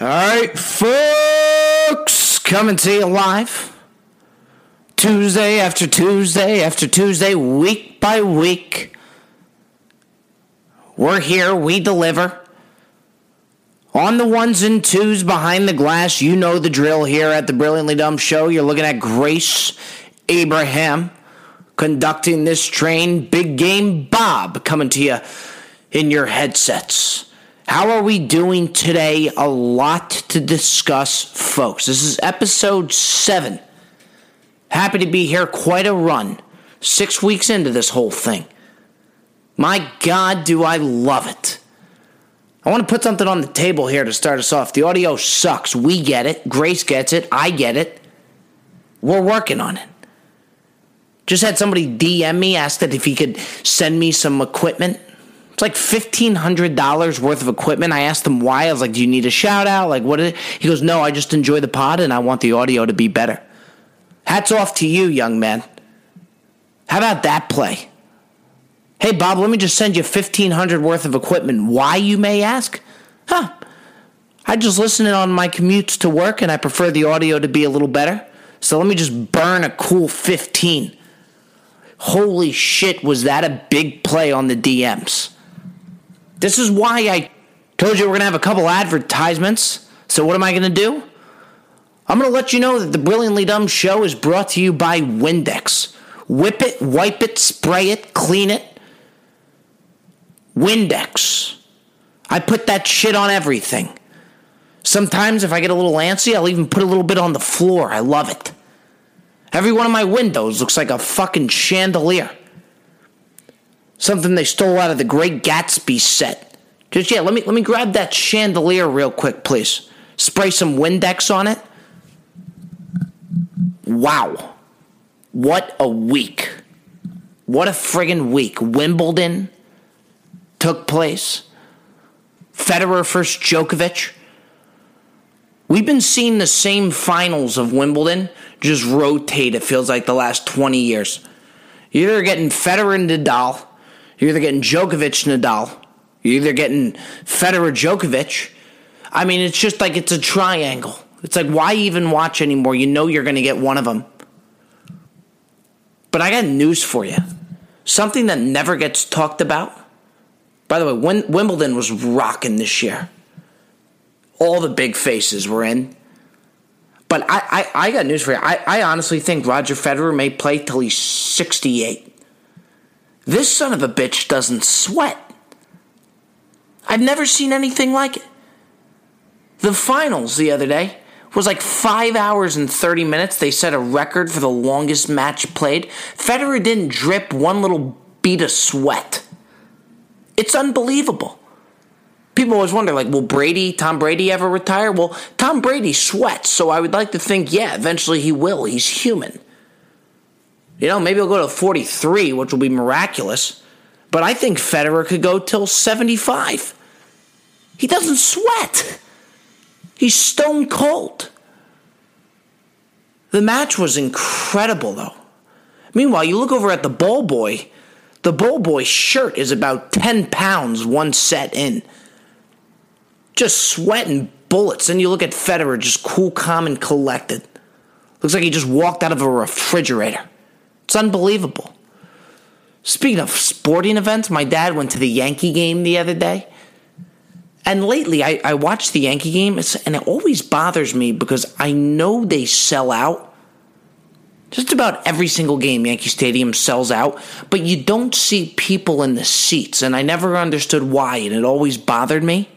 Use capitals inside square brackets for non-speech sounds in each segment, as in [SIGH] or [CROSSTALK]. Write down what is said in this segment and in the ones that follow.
All right, folks, coming to you live. Tuesday after Tuesday after Tuesday, week by week. We're here, we deliver. On the ones and twos behind the glass, you know the drill here at the Brilliantly Dumb Show. You're looking at Grace Abraham conducting this train. Big Game Bob coming to you in your headsets. How are we doing today? A lot to discuss, folks. This is episode seven. Happy to be here. Quite a run. Six weeks into this whole thing. My God, do I love it. I want to put something on the table here to start us off. The audio sucks. We get it. Grace gets it. I get it. We're working on it. Just had somebody DM me, asked that if he could send me some equipment. It's like fifteen hundred dollars worth of equipment. I asked him why. I was like, "Do you need a shout out? Like, what?" Is it? He goes, "No, I just enjoy the pod and I want the audio to be better." Hats off to you, young man. How about that play? Hey, Bob, let me just send you fifteen hundred worth of equipment. Why, you may ask? Huh? I just listen on my commutes to work, and I prefer the audio to be a little better. So let me just burn a cool fifteen. Holy shit, was that a big play on the DMs? This is why I told you we're going to have a couple advertisements. So, what am I going to do? I'm going to let you know that the Brilliantly Dumb show is brought to you by Windex. Whip it, wipe it, spray it, clean it. Windex. I put that shit on everything. Sometimes, if I get a little antsy, I'll even put a little bit on the floor. I love it. Every one of my windows looks like a fucking chandelier. Something they stole out of the Great Gatsby set. Just yeah, let me let me grab that chandelier real quick, please. Spray some Windex on it. Wow. What a week. What a friggin' week. Wimbledon took place. Federer first Djokovic. We've been seeing the same finals of Wimbledon just rotate, it feels like the last 20 years. You're either getting Federer and Nadal, you're either getting Djokovic Nadal, you're either getting Federer Djokovic. I mean, it's just like it's a triangle. It's like, why even watch anymore? You know you're going to get one of them. But I got news for you. Something that never gets talked about. By the way, Wimbledon was rocking this year. All the big faces were in. But I, I, I got news for you. I, I honestly think Roger Federer may play till he's 68. This son of a bitch doesn't sweat. I've never seen anything like it. The finals the other day was like five hours and 30 minutes. They set a record for the longest match played. Federer didn't drip one little bead of sweat. It's unbelievable. People always wonder, like, will Brady, Tom Brady ever retire? Well, Tom Brady sweats, so I would like to think, yeah, eventually he will. He's human. You know, maybe he'll go to 43, which will be miraculous. But I think Federer could go till 75. He doesn't sweat. He's stone cold. The match was incredible, though. Meanwhile, you look over at the ball boy. The ball boy shirt is about 10 pounds one set in. Just sweating bullets. And you look at Federer, just cool, calm, and collected. Looks like he just walked out of a refrigerator. It's unbelievable. Speaking of sporting events, my dad went to the Yankee game the other day. And lately, I, I watch the Yankee game, and it always bothers me because I know they sell out. Just about every single game, Yankee Stadium sells out, but you don't see people in the seats, and I never understood why, and it always bothered me.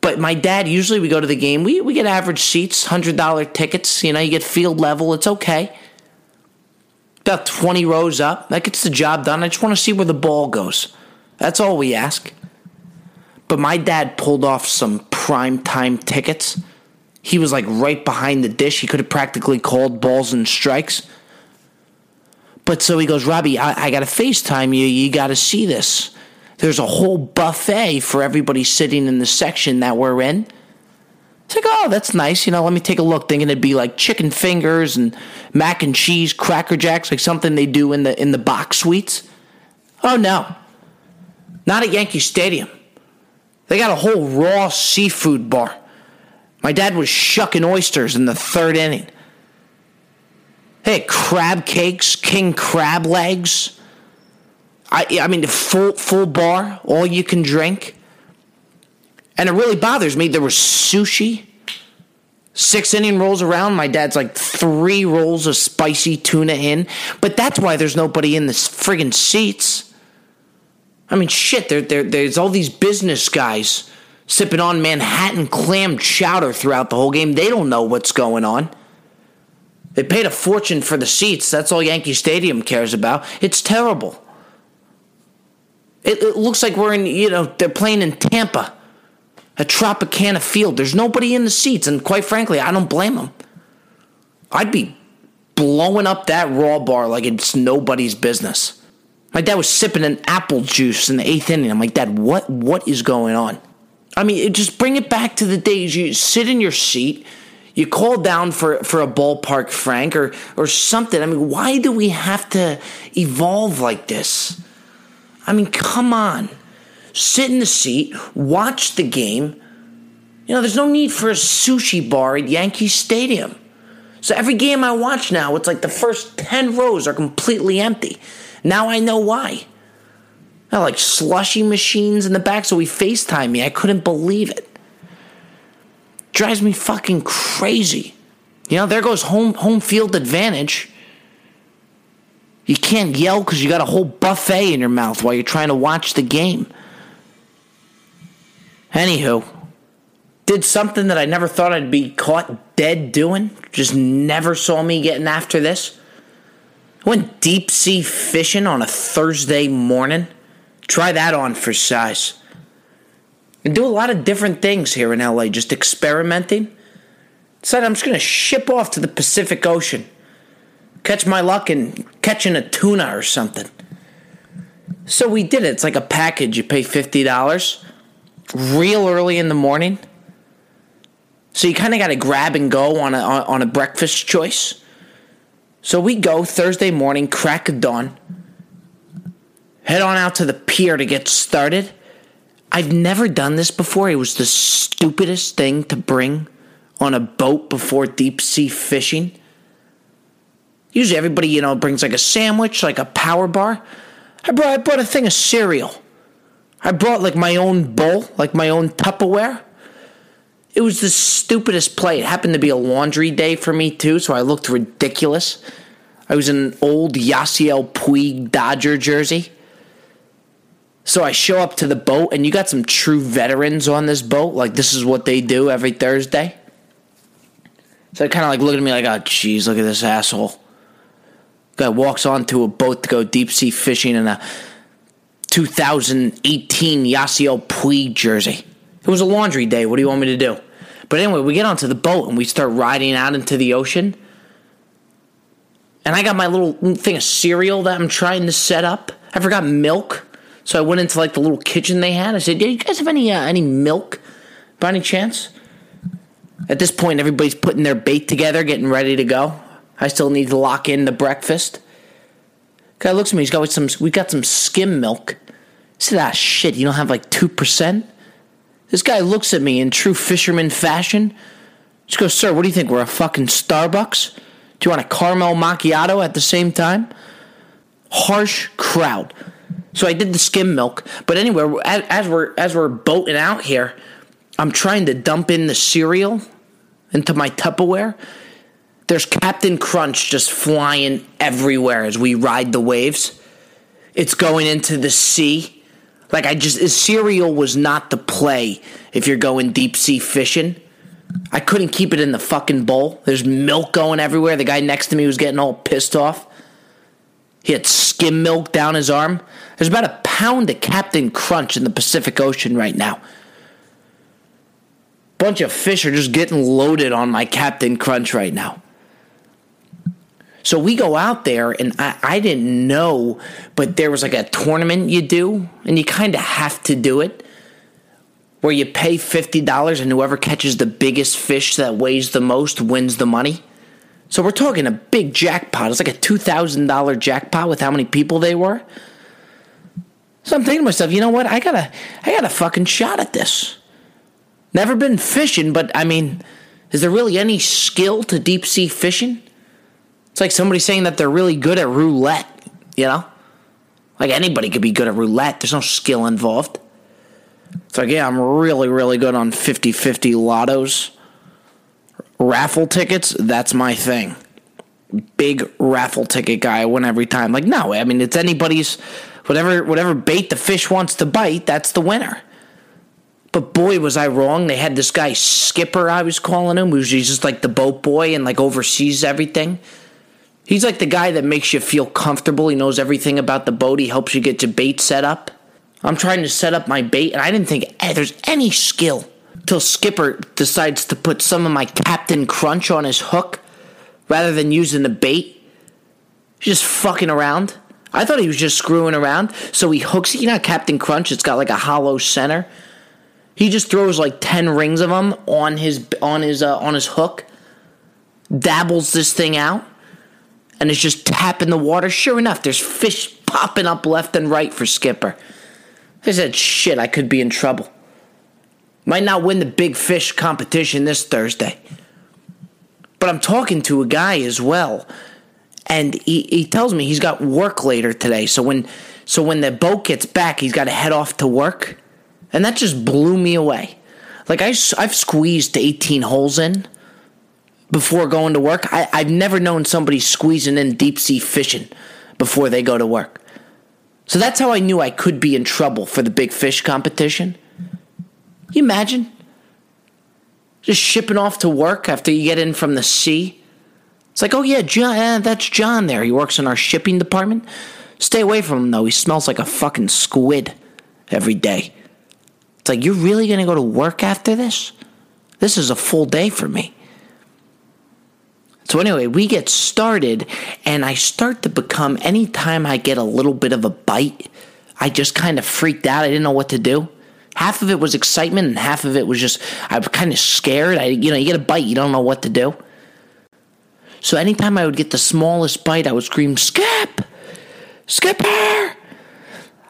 But my dad, usually we go to the game, we, we get average seats, $100 tickets, you know, you get field level, it's okay. About 20 rows up, that gets the job done. I just want to see where the ball goes. That's all we ask. But my dad pulled off some prime time tickets. He was like right behind the dish. He could have practically called balls and strikes. But so he goes, Robbie, I, I got to FaceTime you. You got to see this. There's a whole buffet for everybody sitting in the section that we're in. It's like, oh, that's nice. You know, let me take a look. Thinking it'd be like chicken fingers and mac and cheese, cracker jacks, like something they do in the in the box suites. Oh no, not at Yankee Stadium. They got a whole raw seafood bar. My dad was shucking oysters in the third inning. Hey, crab cakes, king crab legs. I, I mean, full full bar, all you can drink. And it really bothers me. There was sushi. Six inning rolls around. My dad's like three rolls of spicy tuna in. But that's why there's nobody in the friggin' seats. I mean, shit, there, there, there's all these business guys sipping on Manhattan clam chowder throughout the whole game. They don't know what's going on. They paid a fortune for the seats. That's all Yankee Stadium cares about. It's terrible. It, it looks like we're in, you know, they're playing in Tampa at Tropicana Field. There's nobody in the seats, and quite frankly, I don't blame them. I'd be blowing up that raw bar like it's nobody's business. My dad was sipping an apple juice in the eighth inning. I'm like, Dad, what what is going on? I mean, just bring it back to the days you sit in your seat, you call down for, for a ballpark frank or or something. I mean, why do we have to evolve like this? I mean, come on. Sit in the seat, watch the game. You know, there's no need for a sushi bar at Yankee Stadium. So every game I watch now, it's like the first 10 rows are completely empty. Now I know why. I like slushy machines in the back, so he FaceTime me. I couldn't believe it. Drives me fucking crazy. You know, there goes home home field advantage. You can't yell because you got a whole buffet in your mouth while you're trying to watch the game. Anywho, did something that I never thought I'd be caught dead doing. Just never saw me getting after this. Went deep sea fishing on a Thursday morning. Try that on for size. And do a lot of different things here in LA, just experimenting. Decided I'm just going to ship off to the Pacific Ocean. Catch my luck in catching a tuna or something. So we did it. It's like a package. You pay $50 real early in the morning. So you kind of got to grab and go on a, on a breakfast choice. So we go Thursday morning, crack of dawn, head on out to the pier to get started. I've never done this before. It was the stupidest thing to bring on a boat before deep sea fishing. Usually everybody, you know, brings like a sandwich, like a power bar. I brought, I brought a thing of cereal. I brought like my own bowl, like my own Tupperware. It was the stupidest play. It happened to be a laundry day for me too, so I looked ridiculous. I was in an old Yasiel Puig Dodger jersey. So I show up to the boat, and you got some true veterans on this boat. Like this is what they do every Thursday. So they kind of like look at me like, oh, jeez, look at this asshole. Guy walks onto a boat to go deep sea fishing in a 2018 Yasiel Puig jersey. It was a laundry day. What do you want me to do? But anyway, we get onto the boat and we start riding out into the ocean. And I got my little thing of cereal that I'm trying to set up. I forgot milk. So I went into like the little kitchen they had. I said, "Do you guys have any uh, any milk by any chance?" At this point, everybody's putting their bait together, getting ready to go. I still need to lock in the breakfast. Guy looks at me. He's got some. We got some skim milk. Said, "Ah, shit! You don't have like two percent." This guy looks at me in true fisherman fashion. Just goes, "Sir, what do you think? We're a fucking Starbucks? Do you want a caramel macchiato at the same time?" Harsh crowd. So I did the skim milk. But anyway, as, as we're as we're boating out here, I'm trying to dump in the cereal into my Tupperware. There's Captain Crunch just flying everywhere as we ride the waves. It's going into the sea. Like I just cereal was not the play if you're going deep sea fishing. I couldn't keep it in the fucking bowl. There's milk going everywhere. The guy next to me was getting all pissed off. He had skim milk down his arm. There's about a pound of Captain Crunch in the Pacific Ocean right now. Bunch of fish are just getting loaded on my Captain Crunch right now. So we go out there, and I, I didn't know, but there was like a tournament you do, and you kind of have to do it, where you pay $50 and whoever catches the biggest fish that weighs the most wins the money. So we're talking a big jackpot. It's like a $2,000 jackpot with how many people they were. So I'm thinking to myself, you know what? I got a, I got a fucking shot at this. Never been fishing, but I mean, is there really any skill to deep sea fishing? It's like somebody saying that they're really good at roulette, you know? Like anybody could be good at roulette. There's no skill involved. It's like, yeah, I'm really, really good on 50 50 lottos. Raffle tickets, that's my thing. Big raffle ticket guy. I win every time. Like, no, I mean, it's anybody's, whatever, whatever bait the fish wants to bite, that's the winner. But boy, was I wrong. They had this guy, Skipper, I was calling him, who's just like the boat boy and like oversees everything. He's like the guy that makes you feel comfortable. He knows everything about the boat. He helps you get your bait set up. I'm trying to set up my bait, and I didn't think hey, there's any skill till Skipper decides to put some of my Captain Crunch on his hook rather than using the bait. Just fucking around. I thought he was just screwing around. So he hooks, you know, Captain Crunch, it's got like a hollow center. He just throws like 10 rings of them on his on his uh, on his hook. Dabbles this thing out and is just tapping the water. Sure enough, there's fish popping up left and right for Skipper. I said, shit, I could be in trouble. Might not win the big fish competition this Thursday. But I'm talking to a guy as well. And he, he tells me he's got work later today. So when so when the boat gets back, he's got to head off to work. And that just blew me away. Like I, I've squeezed 18 holes in before going to work. I, I've never known somebody squeezing in deep sea fishing before they go to work. So that's how I knew I could be in trouble for the big fish competition. You imagine? Just shipping off to work after you get in from the sea. It's like, oh yeah, John, eh, that's John there. He works in our shipping department. Stay away from him though. He smells like a fucking squid every day. It's like, you're really gonna go to work after this? This is a full day for me. So anyway, we get started, and I start to become anytime I get a little bit of a bite, I just kind of freaked out. I didn't know what to do. Half of it was excitement, and half of it was just I was kind of scared. I, you know, you get a bite, you don't know what to do. So anytime I would get the smallest bite, I would scream, "Skip, Skipper!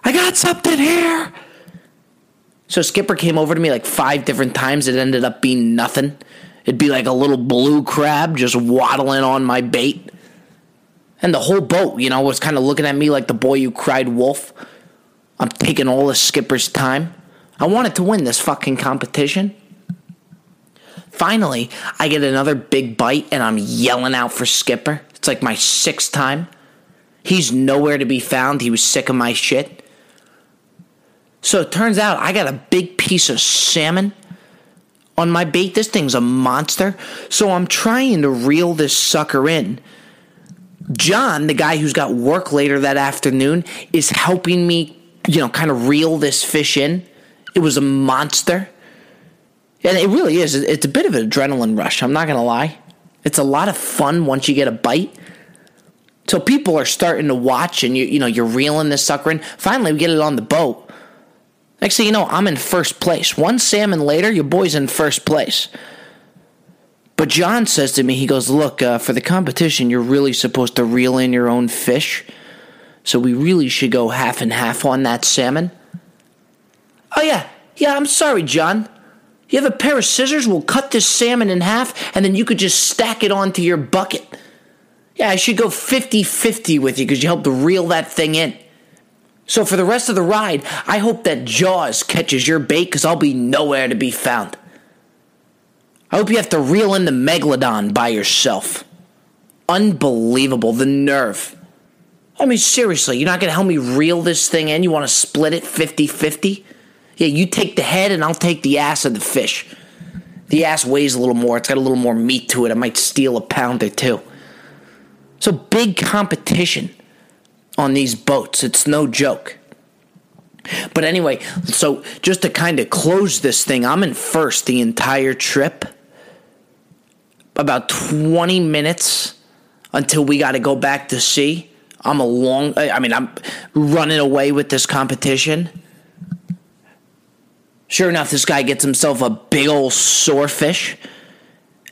I got something here!" So Skipper came over to me like five different times. It ended up being nothing. It'd be like a little blue crab just waddling on my bait. And the whole boat, you know, was kind of looking at me like the boy who cried wolf. I'm taking all the skipper's time. I wanted to win this fucking competition. Finally, I get another big bite and I'm yelling out for Skipper. It's like my sixth time. He's nowhere to be found. He was sick of my shit. So it turns out I got a big piece of salmon on my bait. This thing's a monster. So I'm trying to reel this sucker in. John, the guy who's got work later that afternoon, is helping me, you know, kind of reel this fish in. It was a monster. And it really is. It's a bit of an adrenaline rush. I'm not going to lie. It's a lot of fun once you get a bite. So people are starting to watch and you you know you're reeling this sucker in. Finally we get it on the boat. Next thing you know, I'm in first place. One salmon later, your boy's in first place. But John says to me, he goes, Look, uh, for the competition, you're really supposed to reel in your own fish. So we really should go half and half on that salmon. Oh, yeah. Yeah, I'm sorry, John. You have a pair of scissors? We'll cut this salmon in half, and then you could just stack it onto your bucket. Yeah, I should go 50 50 with you because you helped reel that thing in. So for the rest of the ride, I hope that Jaws catches your bait because I'll be nowhere to be found. I hope you have to reel in the Megalodon by yourself. Unbelievable, the nerve. I mean, seriously, you're not going to help me reel this thing in? You want to split it 50 50? Yeah, you take the head and I'll take the ass of the fish. The ass weighs a little more, it's got a little more meat to it. I might steal a pound or two. So, big competition on these boats. It's no joke. But anyway, so just to kind of close this thing, I'm in first the entire trip. About 20 minutes until we got to go back to sea. I'm a long, I mean, I'm running away with this competition. Sure enough, this guy gets himself a big old swordfish.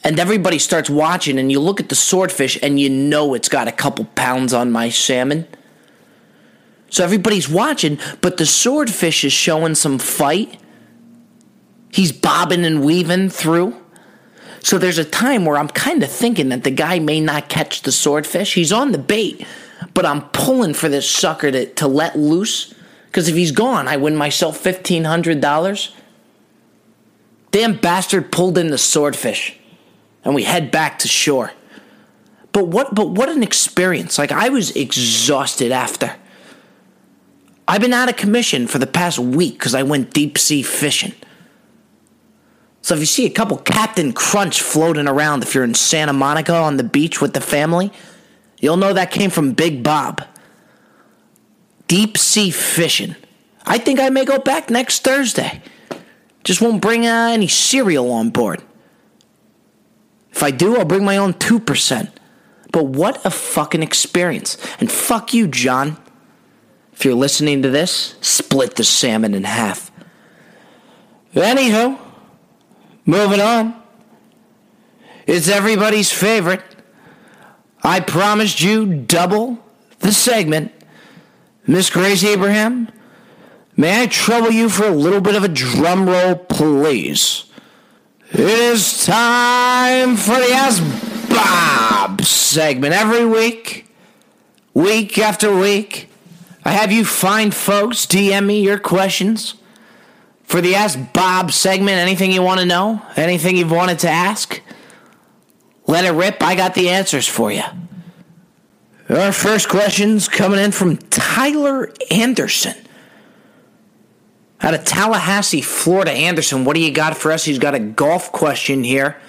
And everybody starts watching, and you look at the swordfish, and you know it's got a couple pounds on my salmon. So everybody's watching, but the swordfish is showing some fight. He's bobbing and weaving through. So there's a time where I'm kind of thinking that the guy may not catch the swordfish. He's on the bait, but I'm pulling for this sucker to, to let loose. Because if he's gone, I win myself $1,500. Damn bastard pulled in the swordfish. And we head back to shore. But what but what an experience. Like I was exhausted after. I've been out of commission for the past week because I went deep sea fishing. So if you see a couple Captain Crunch floating around if you're in Santa Monica on the beach with the family, you'll know that came from Big Bob. Deep sea fishing. I think I may go back next Thursday. Just won't bring uh, any cereal on board. If I do, I'll bring my own 2%. But what a fucking experience. And fuck you, John. If you're listening to this, split the salmon in half. Anywho, moving on. It's everybody's favorite. I promised you double the segment. Miss Grace Abraham, may I trouble you for a little bit of a drum roll, please? It is time for the Ask Bob segment. Every week, week after week, I have you find folks DM me your questions for the Ask Bob segment. Anything you want to know, anything you've wanted to ask, let it rip. I got the answers for you. Our first question's coming in from Tyler Anderson. Out of Tallahassee, Florida, Anderson, what do you got for us? He's got a golf question here.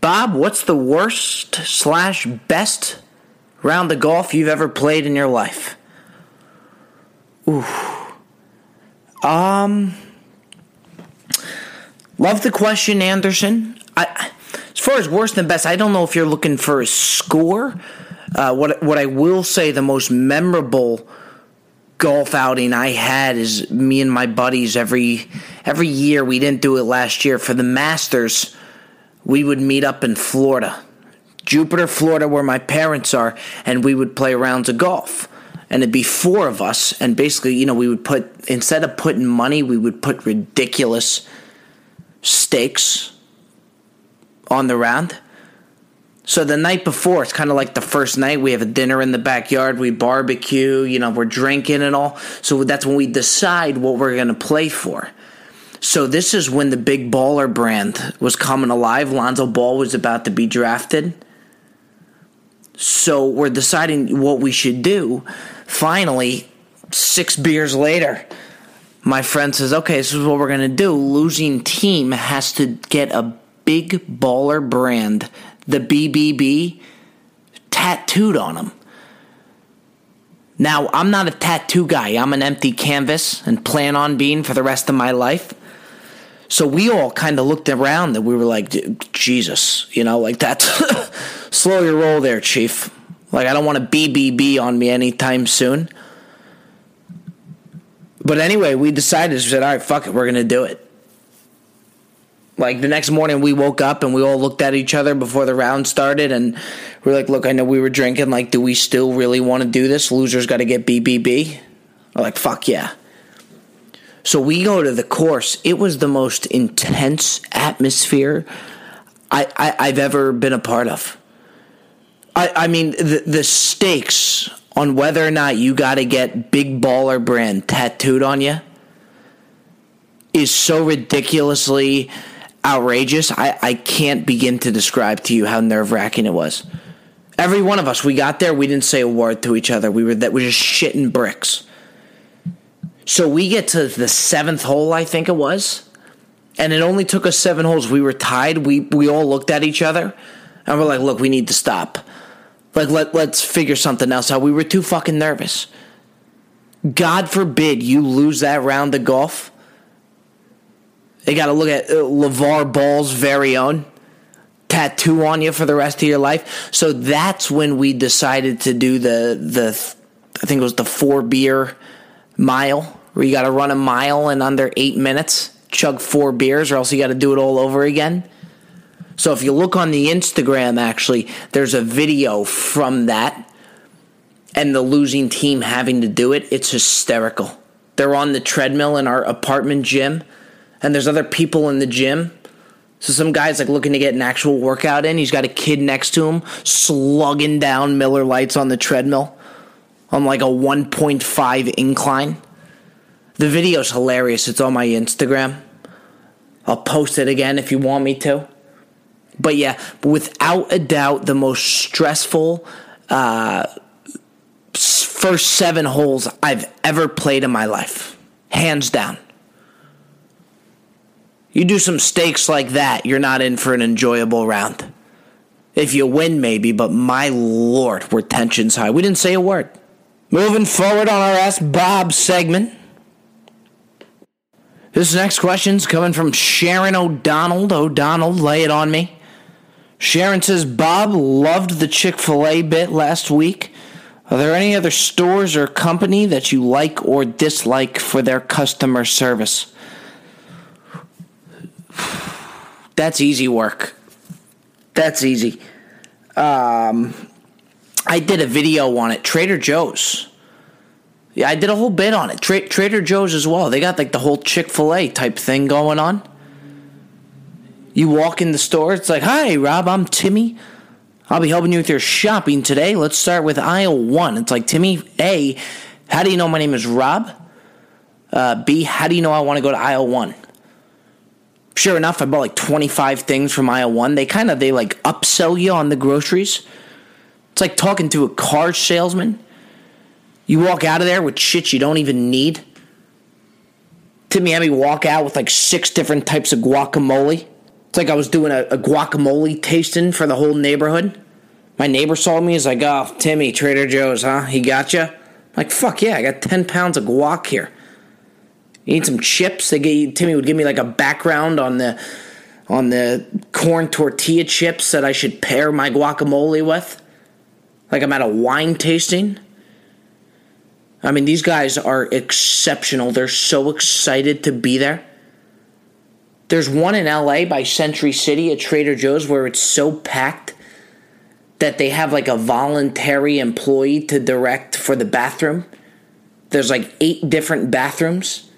Bob, what's the worst slash best round of golf you've ever played in your life? Ooh. Um. Love the question, Anderson. I, as far as worst and best, I don't know if you're looking for a score. Uh, what what I will say, the most memorable golf outing I had is me and my buddies every every year. We didn't do it last year for the Masters. We would meet up in Florida, Jupiter, Florida, where my parents are, and we would play rounds of golf. And it'd be four of us, and basically, you know, we would put instead of putting money, we would put ridiculous stakes on the round so the night before, it's kind of like the first night. We have a dinner in the backyard. We barbecue. You know, we're drinking and all. So that's when we decide what we're going to play for. So this is when the big baller brand was coming alive. Lonzo Ball was about to be drafted. So we're deciding what we should do. Finally, six beers later, my friend says, "Okay, this is what we're going to do. Losing team has to get a big baller brand the BBB tattooed on them. Now, I'm not a tattoo guy. I'm an empty canvas and plan on being for the rest of my life. So we all kind of looked around and we were like, Jesus, you know, like that's [LAUGHS] slow your roll there, Chief. Like, I don't want a BBB on me anytime soon. But anyway, we decided, we said, all right, fuck it, we're going to do it. Like the next morning, we woke up and we all looked at each other before the round started, and we are like, "Look, I know we were drinking. Like, do we still really want to do this? Losers got to get BBB." We're like, "Fuck yeah!" So we go to the course. It was the most intense atmosphere I, I, have ever been a part of. I, I mean, the, the stakes on whether or not you got to get big baller brand tattooed on you is so ridiculously outrageous. I, I can't begin to describe to you how nerve wracking it was. Every one of us, we got there, we didn't say a word to each other. We were that was just shitting bricks. So we get to the seventh hole, I think it was, and it only took us seven holes. We were tied. We we all looked at each other, and we're like, "Look, we need to stop. Like let let's figure something else out." We were too fucking nervous. God forbid you lose that round of golf they got to look at uh, LeVar Ball's very own tattoo on you for the rest of your life. So that's when we decided to do the the I think it was the four beer mile where you got to run a mile in under eight minutes, chug four beers, or else you got to do it all over again. So if you look on the Instagram, actually, there's a video from that. and the losing team having to do it, it's hysterical. They're on the treadmill in our apartment gym, and there's other people in the gym. So some guy's like looking to get an actual workout in. He's got a kid next to him, slugging down Miller Lites on the treadmill on like a 1.5 incline. The video's hilarious. It's on my Instagram. I'll post it again if you want me to. But yeah, without a doubt, the most stressful uh, first seven holes I've ever played in my life. Hands down. You do some stakes like that, you're not in for an enjoyable round. If you win, maybe, but my lord, were tensions high. We didn't say a word. Moving forward on our Ask Bob segment. This next question's coming from Sharon O'Donnell. O'Donnell, lay it on me. Sharon says, Bob loved the Chick fil A bit last week. Are there any other stores or company that you like or dislike for their customer service? That's easy work. That's easy. Um, I did a video on it. Trader Joe's. Yeah, I did a whole bit on it. Tra- Trader Joe's as well. They got like the whole Chick fil A type thing going on. You walk in the store, it's like, hi, Rob, I'm Timmy. I'll be helping you with your shopping today. Let's start with aisle one. It's like, Timmy, A, how do you know my name is Rob? Uh, B, how do you know I want to go to aisle one? Sure enough, I bought like 25 things from aisle one. They kind of, they like upsell you on the groceries. It's like talking to a car salesman. You walk out of there with shit you don't even need. Timmy had me walk out with like six different types of guacamole. It's like I was doing a, a guacamole tasting for the whole neighborhood. My neighbor saw me. He's like, "Oh, Timmy, Trader Joe's, huh? He got you." Like, fuck yeah, I got ten pounds of guac here. You need some chips? They gave, Timmy would give me like a background on the on the corn tortilla chips that I should pair my guacamole with like I'm at a wine tasting. I mean, these guys are exceptional. They're so excited to be there. There's one in LA by Century City at Trader Joe's where it's so packed that they have like a voluntary employee to direct for the bathroom. There's like eight different bathrooms.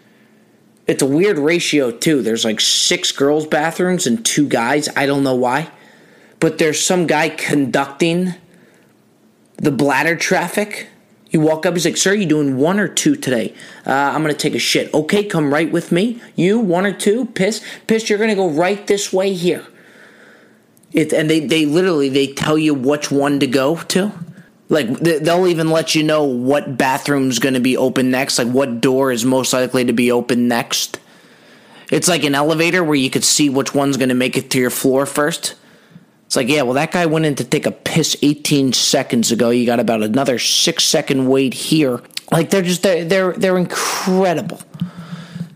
It's a weird ratio, too. There's like six girls' bathrooms and two guys. I don't know why. But there's some guy conducting the bladder traffic. You walk up, he's like, Sir, you doing one or two today? Uh, I'm going to take a shit. Okay, come right with me. You, one or two, piss. Piss, you're going to go right this way here. It, and they, they literally, they tell you which one to go to. Like, they'll even let you know what bathroom's going to be open next, like what door is most likely to be open next. It's like an elevator where you could see which one's going to make it to your floor first. It's like, yeah, well, that guy went in to take a piss 18 seconds ago. You got about another six second wait here. Like they're just they're they're, they're incredible.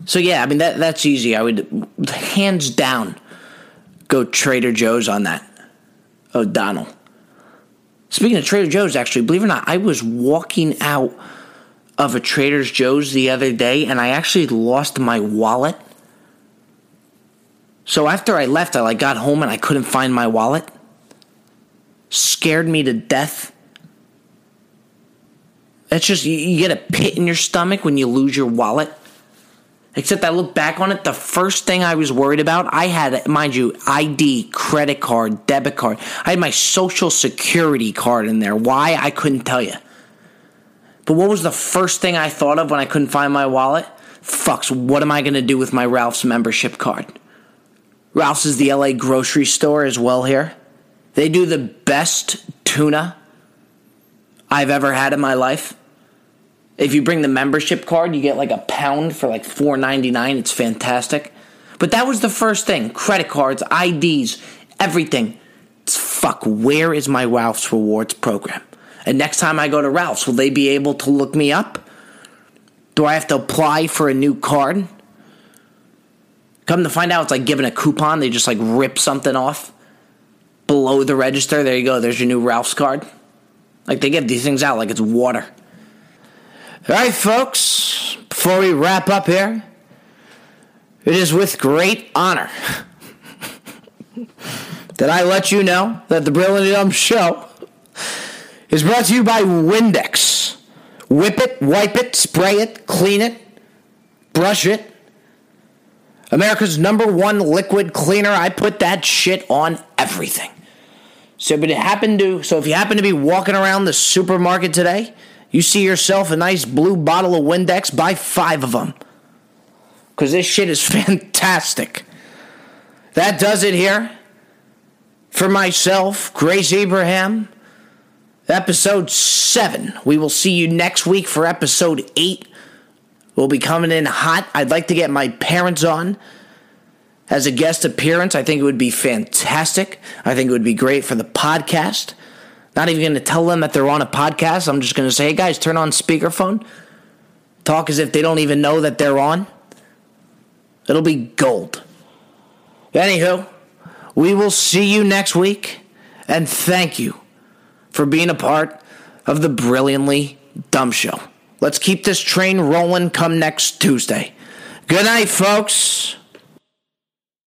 So yeah, I mean that that's easy. I would hands down go Trader Joe's on that. O'Donnell. Speaking of Trader Joe's, actually, believe it or not, I was walking out of a Trader Joe's the other day and I actually lost my wallet so after I left, I like got home and I couldn't find my wallet. Scared me to death. It's just you, you get a pit in your stomach when you lose your wallet. Except I look back on it, the first thing I was worried about, I had, mind you, ID, credit card, debit card. I had my social security card in there. Why? I couldn't tell you. But what was the first thing I thought of when I couldn't find my wallet? Fucks, what am I going to do with my Ralph's membership card? Ralph's is the LA grocery store as well here. They do the best tuna I've ever had in my life. If you bring the membership card, you get like a pound for like $4.99. It's fantastic. But that was the first thing credit cards, IDs, everything. It's fuck, where is my Ralph's Rewards program? And next time I go to Ralph's, will they be able to look me up? Do I have to apply for a new card? Come to find out, it's like giving a coupon. They just like rip something off below the register. There you go. There's your new Ralph's card. Like they give these things out like it's water. All right, folks, before we wrap up here, it is with great honor [LAUGHS] that I let you know that the Brilliant Dumb Show is brought to you by Windex. Whip it, wipe it, spray it, clean it, brush it. America's number one liquid cleaner. I put that shit on everything. So, but it happened to. So, if you happen to be walking around the supermarket today, you see yourself a nice blue bottle of Windex. Buy five of them, because this shit is [LAUGHS] fantastic. That does it here for myself, Grace Abraham. Episode seven. We will see you next week for episode eight. We'll be coming in hot. I'd like to get my parents on as a guest appearance. I think it would be fantastic. I think it would be great for the podcast. Not even going to tell them that they're on a podcast. I'm just going to say, hey guys, turn on speakerphone. Talk as if they don't even know that they're on. It'll be gold. Anywho, we will see you next week. And thank you for being a part of the Brilliantly Dumb Show. Let's keep this train rolling come next Tuesday. Good night, folks.